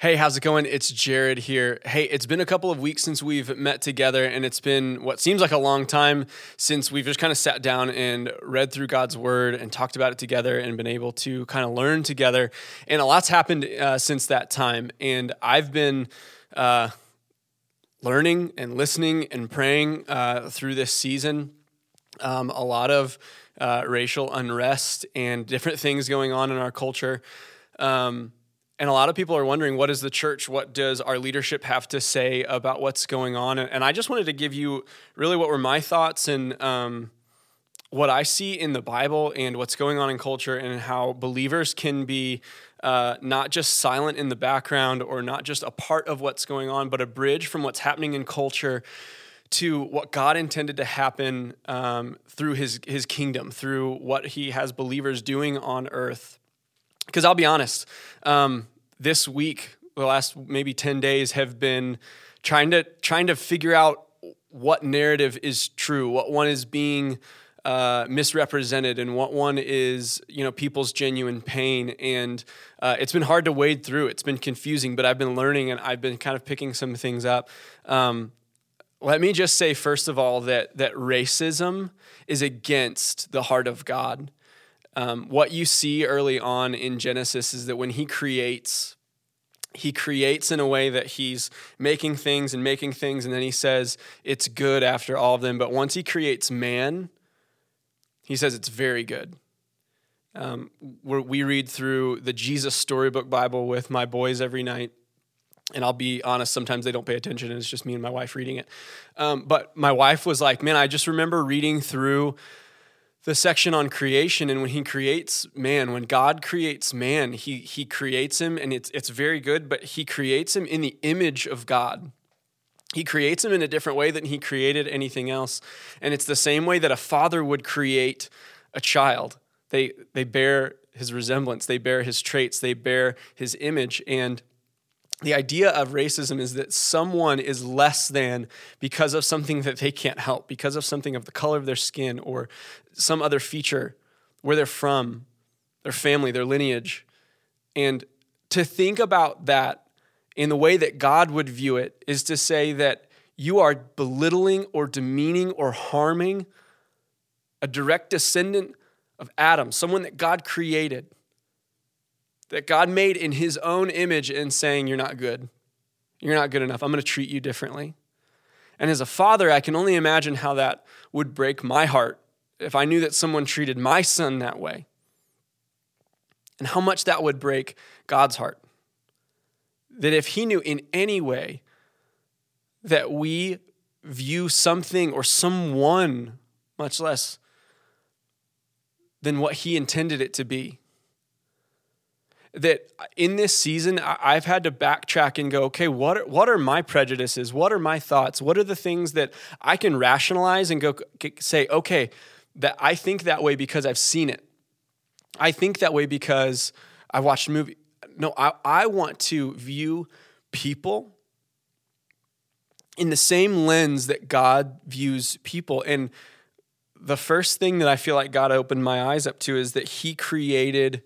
Hey, how's it going? It's Jared here. Hey, it's been a couple of weeks since we've met together, and it's been what seems like a long time since we've just kind of sat down and read through God's Word and talked about it together and been able to kind of learn together. And a lot's happened uh, since that time. And I've been uh, learning and listening and praying uh, through this season. Um, a lot of uh, racial unrest and different things going on in our culture. Um, and a lot of people are wondering what is the church what does our leadership have to say about what's going on and i just wanted to give you really what were my thoughts and um, what i see in the bible and what's going on in culture and how believers can be uh, not just silent in the background or not just a part of what's going on but a bridge from what's happening in culture to what God intended to happen um, through his, his kingdom, through what he has believers doing on earth. Because I'll be honest, um, this week, the last maybe 10 days have been trying to trying to figure out what narrative is true, what one is being uh, misrepresented, and what one is you know people's genuine pain. And uh, it's been hard to wade through. It's been confusing, but I've been learning and I've been kind of picking some things up. Um, let me just say first of all that that racism is against the heart of God. Um, what you see early on in Genesis is that when he creates, he creates in a way that he's making things and making things, and then he says it's good after all of them. But once he creates man, he says it's very good. Um, we read through the Jesus Storybook Bible with my boys every night. And I'll be honest, sometimes they don't pay attention, and it's just me and my wife reading it. Um, but my wife was like, Man, I just remember reading through the section on creation and when he creates man when god creates man he he creates him and it's it's very good but he creates him in the image of god. He creates him in a different way than he created anything else and it's the same way that a father would create a child. They they bear his resemblance they bear his traits they bear his image and the idea of racism is that someone is less than because of something that they can't help, because of something of the color of their skin or some other feature, where they're from, their family, their lineage. And to think about that in the way that God would view it is to say that you are belittling or demeaning or harming a direct descendant of Adam, someone that God created that God made in his own image and saying, You're not good. You're not good enough. I'm going to treat you differently. And as a father, I can only imagine how that would break my heart if I knew that someone treated my son that way. And how much that would break God's heart. That if he knew in any way that we view something or someone much less than what he intended it to be, that in this season I've had to backtrack and go, okay, what are, what are my prejudices? What are my thoughts? What are the things that I can rationalize and go say, okay, that I think that way because I've seen it. I think that way because I watched a movie. No, I, I want to view people in the same lens that God views people. And the first thing that I feel like God opened my eyes up to is that He created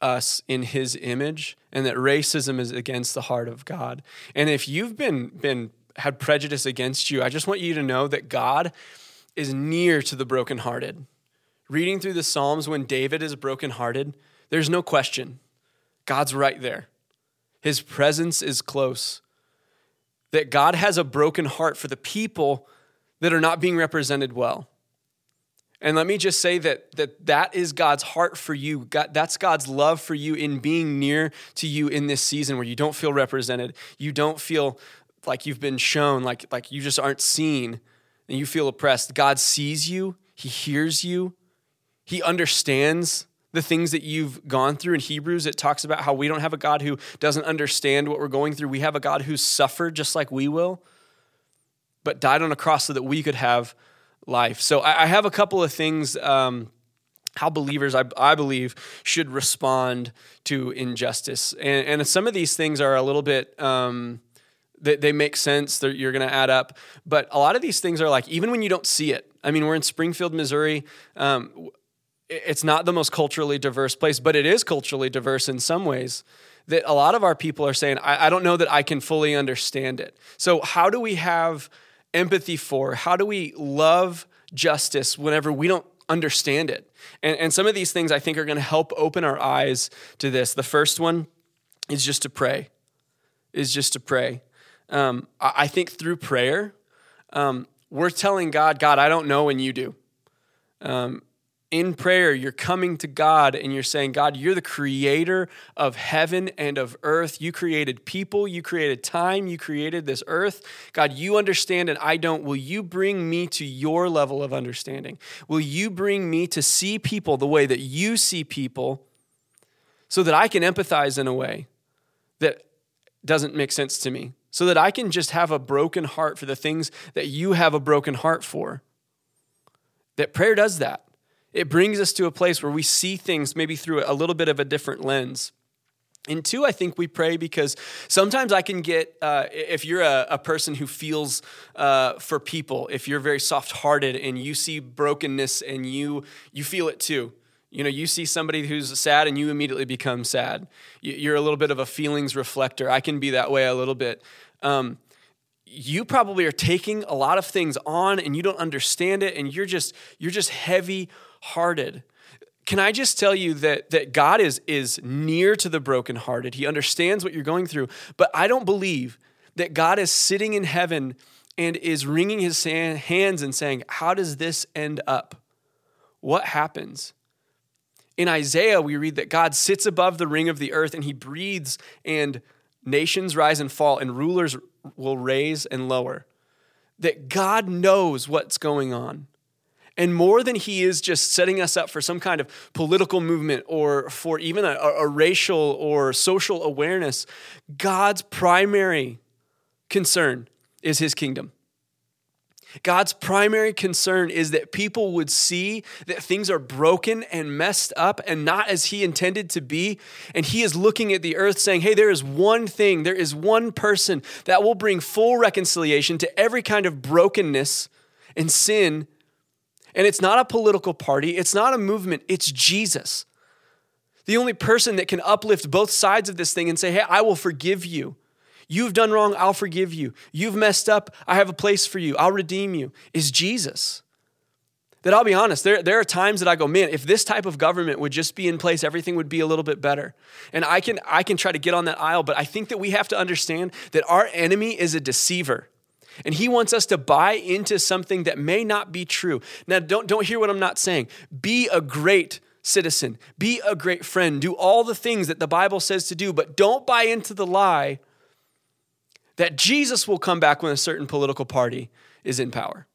us in his image and that racism is against the heart of God. And if you've been been had prejudice against you, I just want you to know that God is near to the brokenhearted. Reading through the Psalms when David is brokenhearted, there's no question. God's right there. His presence is close. That God has a broken heart for the people that are not being represented well. And let me just say that that, that is God's heart for you. God, that's God's love for you in being near to you in this season where you don't feel represented. You don't feel like you've been shown, like, like you just aren't seen, and you feel oppressed. God sees you, He hears you, He understands the things that you've gone through. In Hebrews, it talks about how we don't have a God who doesn't understand what we're going through. We have a God who's suffered just like we will, but died on a cross so that we could have life. So I, I have a couple of things. Um, how believers, I, I, believe, should respond to injustice. And, and, some of these things are a little bit, um, they, they, make sense, They're, you're going to add up. But a lot of these things are like, even when you don't see it, I mean, we're in Springfield, Missouri. Um, it's not the most culturally diverse place, but it is culturally diverse in some ways that a lot of our people are saying, I, I don't know that I can fully understand it. So, how do we have empathy for? How do we love justice whenever we don't understand it? And, and some of these things I think are going to help open our eyes to this. The first one is just to pray, is just to pray. Um, I think through prayer, um, we're telling God, God, I don't know and you do. Um, in prayer, you're coming to God and you're saying, God, you're the creator of heaven and of earth. You created people, you created time, you created this earth. God, you understand and I don't. Will you bring me to your level of understanding? Will you bring me to see people the way that you see people so that I can empathize in a way that doesn't make sense to me? So that I can just have a broken heart for the things that you have a broken heart for. That prayer does that it brings us to a place where we see things maybe through a little bit of a different lens. And two, I think we pray because sometimes I can get, uh, if you're a, a, person who feels uh, for people, if you're very soft hearted and you see brokenness and you, you feel it too. You know, you see somebody who's sad and you immediately become sad. You're a little bit of a feelings reflector. I can be that way a little bit. Um, you probably are taking a lot of things on and you don't understand it and you're just you're just heavy hearted. Can I just tell you that, that God is, is near to the brokenhearted? He understands what you're going through, but I don't believe that God is sitting in heaven and is wringing his hands and saying, How does this end up? What happens? In Isaiah, we read that God sits above the ring of the earth and he breathes, and nations rise and fall, and rulers will raise and lower. That God knows what's going on. And more than he is just setting us up for some kind of political movement or for even a, a racial or social awareness, God's primary concern is his kingdom. God's primary concern is that people would see that things are broken and messed up and not as He intended to be. And He is looking at the earth saying, Hey, there is one thing, there is one person that will bring full reconciliation to every kind of brokenness and sin and it's not a political party, it's not a movement, it's Jesus. The only person that can uplift both sides of this thing and say, hey, I will forgive you. You've done wrong, I'll forgive you. You've messed up, I have a place for you, I'll redeem you, is Jesus. That I'll be honest, there, there are times that I go, man, if this type of government would just be in place, everything would be a little bit better. And I can, I can try to get on that aisle, but I think that we have to understand that our enemy is a deceiver. And he wants us to buy into something that may not be true. Now, don't, don't hear what I'm not saying. Be a great citizen, be a great friend, do all the things that the Bible says to do, but don't buy into the lie that Jesus will come back when a certain political party is in power.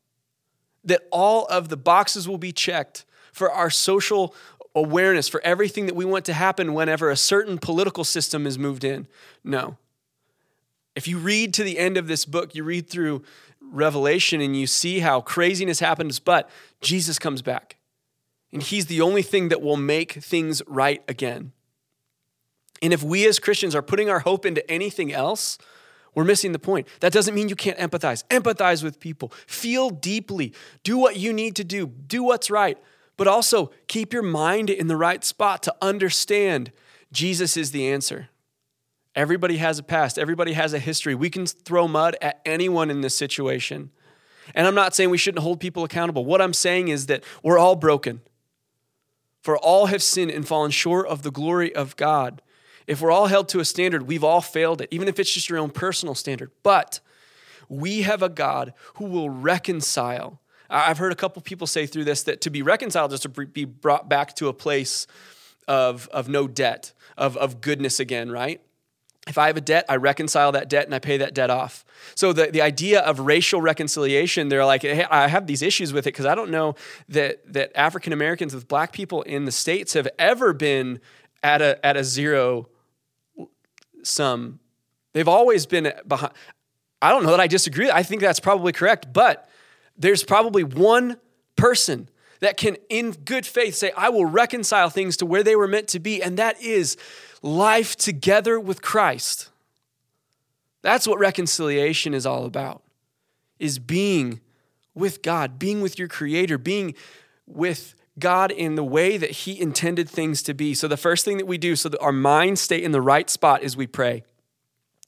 That all of the boxes will be checked for our social awareness, for everything that we want to happen whenever a certain political system is moved in. No. If you read to the end of this book, you read through Revelation and you see how craziness happens, but Jesus comes back. And he's the only thing that will make things right again. And if we as Christians are putting our hope into anything else, we're missing the point. That doesn't mean you can't empathize. Empathize with people. Feel deeply. Do what you need to do. Do what's right. But also keep your mind in the right spot to understand Jesus is the answer. Everybody has a past, everybody has a history. We can throw mud at anyone in this situation. And I'm not saying we shouldn't hold people accountable. What I'm saying is that we're all broken. For all have sinned and fallen short of the glory of God. If we're all held to a standard, we've all failed it, even if it's just your own personal standard. But we have a God who will reconcile. I've heard a couple people say through this that to be reconciled is to be brought back to a place of, of no debt, of, of goodness again, right? If I have a debt, I reconcile that debt and I pay that debt off. So the, the idea of racial reconciliation, they're like, hey, I have these issues with it because I don't know that, that African Americans with black people in the States have ever been at a, at a zero sum. They've always been behind. I don't know that I disagree. I think that's probably correct, but there's probably one person that can, in good faith, say, I will reconcile things to where they were meant to be, and that is life together with Christ. That's what reconciliation is all about. Is being with God, being with your creator, being with God in the way that He intended things to be. So, the first thing that we do so that our minds stay in the right spot is we pray.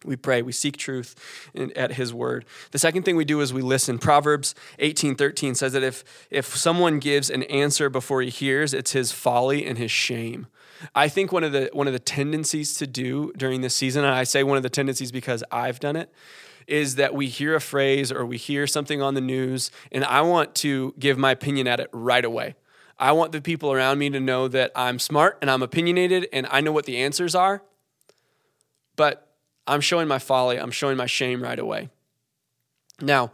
We pray, we seek truth in, at his word. The second thing we do is we listen. Proverbs 18 13 says that if, if someone gives an answer before he hears, it's his folly and his shame. I think one of the one of the tendencies to do during this season, and I say one of the tendencies because I've done it, is that we hear a phrase or we hear something on the news, and I want to give my opinion at it right away. I want the people around me to know that I'm smart and I'm opinionated and I know what the answers are. But I'm showing my folly, I'm showing my shame right away. Now,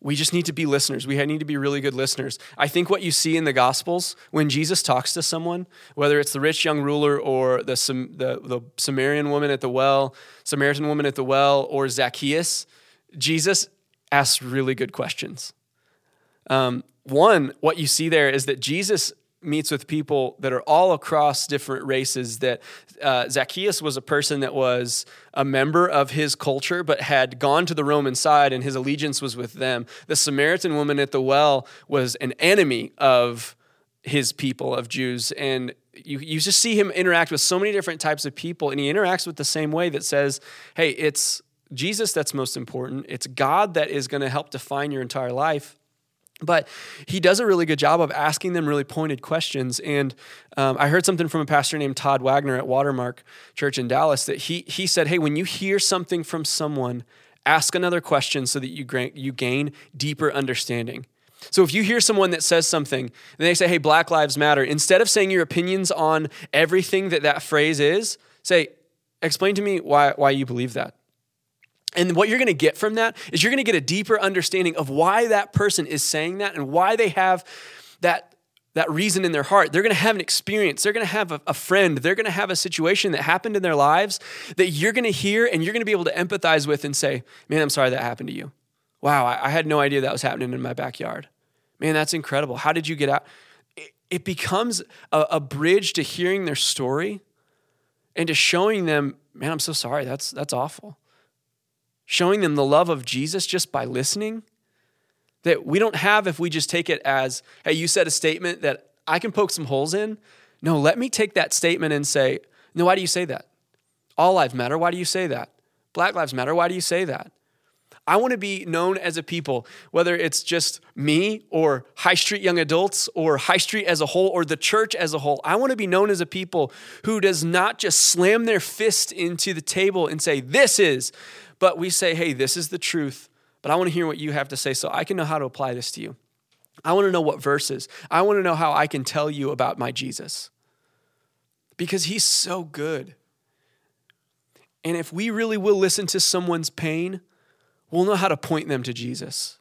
we just need to be listeners. We need to be really good listeners. I think what you see in the Gospels when Jesus talks to someone, whether it's the rich young ruler or the, the, the Samaritan woman at the well, Samaritan woman at the well, or Zacchaeus, Jesus asks really good questions. Um, one, what you see there is that Jesus meets with people that are all across different races. That uh, Zacchaeus was a person that was a member of his culture, but had gone to the Roman side, and his allegiance was with them. The Samaritan woman at the well was an enemy of his people of Jews, and you, you just see him interact with so many different types of people, and he interacts with the same way that says, "Hey, it's." Jesus, that's most important. It's God that is going to help define your entire life. But he does a really good job of asking them really pointed questions. And um, I heard something from a pastor named Todd Wagner at Watermark Church in Dallas that he, he said, Hey, when you hear something from someone, ask another question so that you, you gain deeper understanding. So if you hear someone that says something and they say, Hey, Black Lives Matter, instead of saying your opinions on everything that that phrase is, say, Explain to me why, why you believe that. And what you're going to get from that is you're going to get a deeper understanding of why that person is saying that and why they have that, that reason in their heart. They're going to have an experience. They're going to have a, a friend. They're going to have a situation that happened in their lives that you're going to hear and you're going to be able to empathize with and say, Man, I'm sorry that happened to you. Wow, I, I had no idea that was happening in my backyard. Man, that's incredible. How did you get out? It, becomes a, a bridge to hearing their story and to showing them, Man, I'm so sorry. That's, that's awful showing them the love of Jesus just by listening that we don't have if we just take it as, hey, you said a statement that I can poke some holes in. No, let me take that statement and say, no, why do you say that? All lives matter. Why do you say that? Black lives matter. Why do you say that? I want to be known as a people, whether it's just me or High Street Young Adults or High Street as a whole or the church as a whole. I want to be known as a people who does not just slam their fist into the table and say, This is, but we say, hey, this is the truth, but I want to hear what you have to say so I can know how to apply this to you. I want to know what verses. I want to know how I can tell you about my Jesus because he's so good. And if we really will listen to someone's pain, we'll know how to point them to Jesus.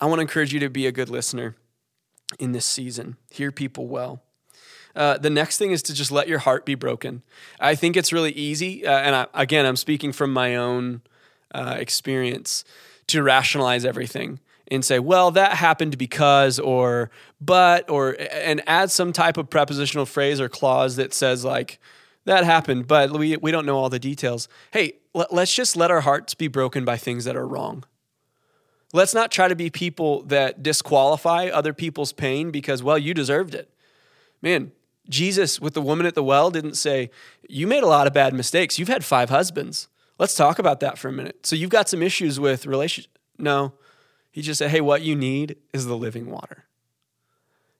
I want to encourage you to be a good listener in this season, hear people well. Uh, the next thing is to just let your heart be broken. I think it's really easy, uh, and I, again, I'm speaking from my own uh, experience to rationalize everything and say, well, that happened because, or but, or, and add some type of prepositional phrase or clause that says, like, that happened, but we, we don't know all the details. Hey, let, let's just let our hearts be broken by things that are wrong. Let's not try to be people that disqualify other people's pain because, well, you deserved it. Man, Jesus with the woman at the well didn't say, You made a lot of bad mistakes. You've had five husbands. Let's talk about that for a minute. So you've got some issues with relationship. No. He just said, Hey, what you need is the living water.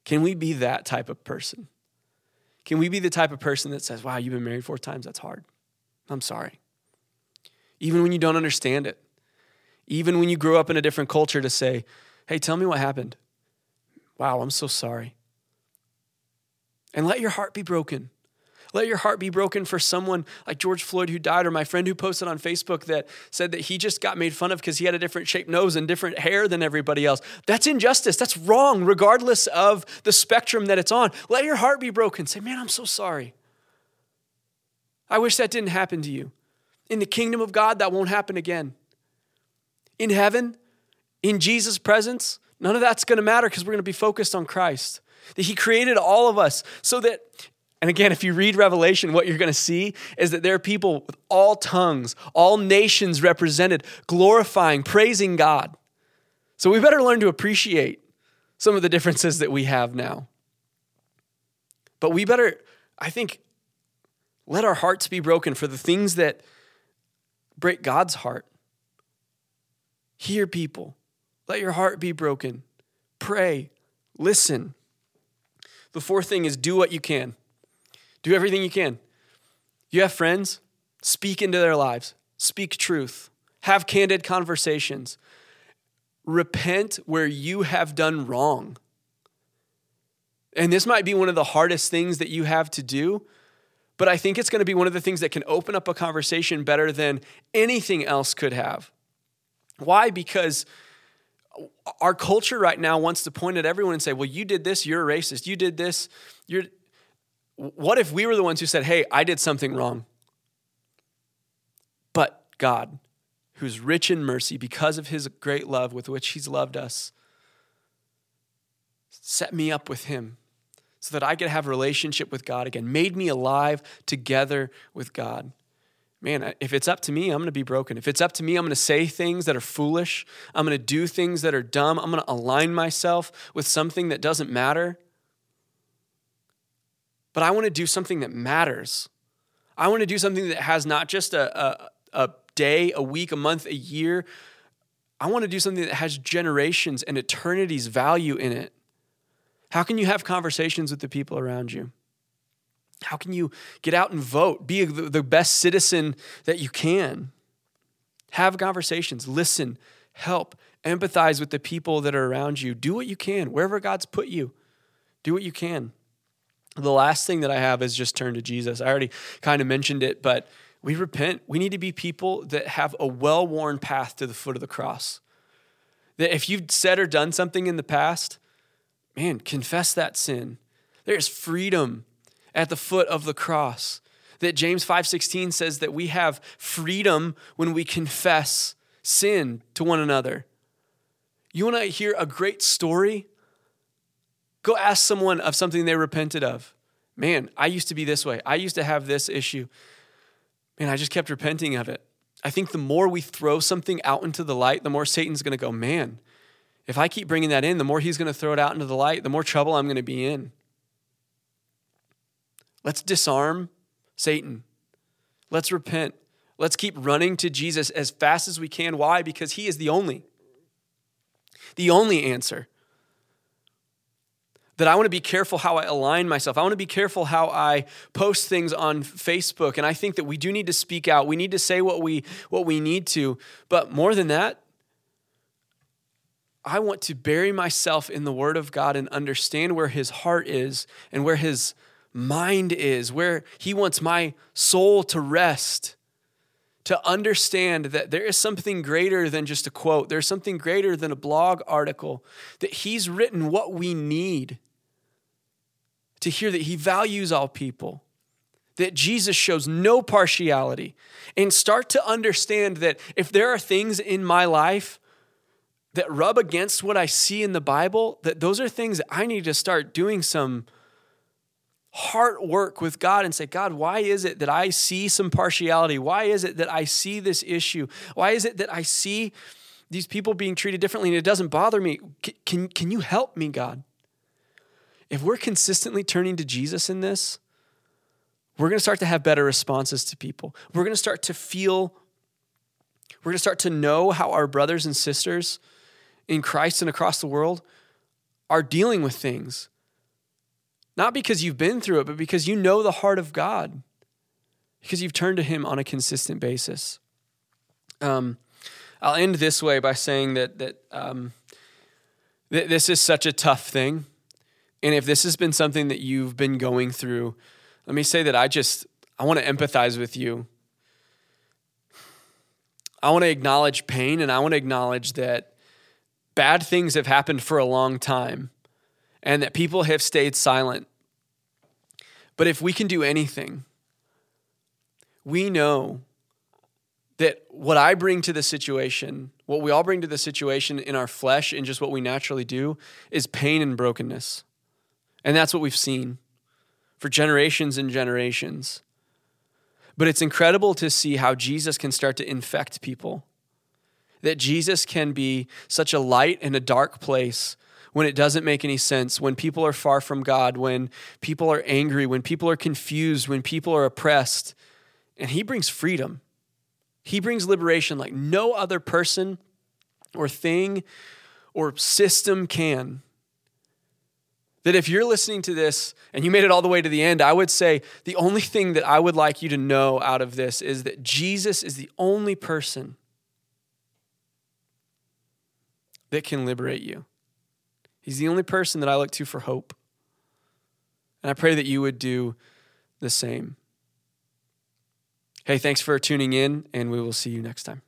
Can we be that type of person? Can we be the type of person that says, Wow, you've been married four times? That's hard. I'm sorry. Even when you don't understand it, even when you grew up in a different culture, to say, Hey, tell me what happened. Wow, I'm so sorry. And let your heart be broken. Let your heart be broken for someone like George Floyd who died, or my friend who posted on Facebook that said that he just got made fun of because he had a different shaped nose and different hair than everybody else. That's injustice. That's wrong, regardless of the spectrum that it's on. Let your heart be broken. Say, man, I'm so sorry. I wish that didn't happen to you. In the kingdom of God, that won't happen again. In heaven, in Jesus' presence, none of that's going to matter because we're going to be focused on Christ that He created all of us so that, and again, if you read Revelation, what you're going to see is that there are people with all tongues, all nations represented, glorifying, praising God. So we better learn to appreciate some of the differences that we have now. But we better, I think, let our hearts be broken for the things that break God's heart. Hear people. Let your heart be broken. Pray. Listen. The fourth thing is do what you can. Do everything you can. You have friends, speak into their lives, speak truth, have candid conversations, repent where you have done wrong. And this might be one of the hardest things that you have to do, but I think it's going to be one of the things that can open up a conversation better than anything else could have. Why? Because our culture right now wants to point at everyone and say, well, you did this, you're a racist. You did this, you're. What if we were the ones who said, hey, I did something wrong? But God, who's rich in mercy because of his great love with which he's loved us, set me up with him so that I could have a relationship with God again, made me alive together with God. Man, if it's up to me, I'm going to be broken. If it's up to me, I'm going to say things that are foolish. I'm going to do things that are dumb. I'm going to align myself with something that doesn't matter. But I want to do something that matters. I want to do something that has not just a, a, a day, a week, a month, a year. I want to do something that has generations and eternity's value in it. How can you have conversations with the people around you? How can you get out and vote? Be the best citizen that you can. Have conversations, listen, help, empathize with the people that are around you. Do what you can, wherever God's put you. Do what you can. The last thing that I have is just turn to Jesus. I already kind of mentioned it, but we repent. We need to be people that have a well worn path to the foot of the cross. That if you've said or done something in the past, man, confess that sin. There's freedom at the foot of the cross. That James 5:16 says that we have freedom when we confess sin to one another. You want to hear a great story? Go ask someone of something they repented of. Man, I used to be this way. I used to have this issue. Man, I just kept repenting of it. I think the more we throw something out into the light, the more Satan's going to go, man, if I keep bringing that in, the more he's going to throw it out into the light, the more trouble I'm going to be in. Let's disarm Satan. Let's repent. Let's keep running to Jesus as fast as we can. Why? Because he is the only, the only answer. That I want to be careful how I align myself. I want to be careful how I post things on Facebook. And I think that we do need to speak out. We need to say what we what we need to. But more than that, I want to bury myself in the Word of God and understand where His heart is and where His mind is, where He wants my soul to rest. To understand that there is something greater than just a quote, there's something greater than a blog article, that He's written what we need to hear that He values all people, that Jesus shows no partiality, and start to understand that if there are things in my life that rub against what I see in the Bible, that those are things that I need to start doing some heart work with God and say, God, why is it that I see some partiality? Why is it that I see this issue? Why is it that I see these people being treated differently and it doesn't bother me? Can, can you help me, God? If we're consistently turning to Jesus in this, we're going to start to have better responses to people. We're going to start to feel, we're going to start to know how our brothers and sisters in Christ and across the world are dealing with things. Not because you've been through it, but because you know the heart of God, because you've turned to Him on a consistent basis. Um, I'll end this way by saying that that um, th- this is such a tough thing, and if this has been something that you've been going through, let me say that I just I want to empathize with you. I want to acknowledge pain, and I want to acknowledge that bad things have happened for a long time and that people have stayed silent. But if we can do anything, we know that what I bring to the situation, what we all bring to the situation in our flesh and just what we naturally do, is pain and brokenness. And that's what we've seen for generations and generations. But it's incredible to see how Jesus can start to infect people that Jesus can be such a light in a dark place when it doesn't make any sense, when people are far from God, when people are angry, when people are confused, when people are oppressed. And He brings freedom. He brings liberation like no other person or thing or system can. That if you're listening to this and you made it all the way to the end, I would say the only thing that I would like you to know out of this is that Jesus is the only person that can liberate you. He's the only person that I look to for hope. And I pray that you would do the same. Hey, thanks for tuning in, and we will see you next time.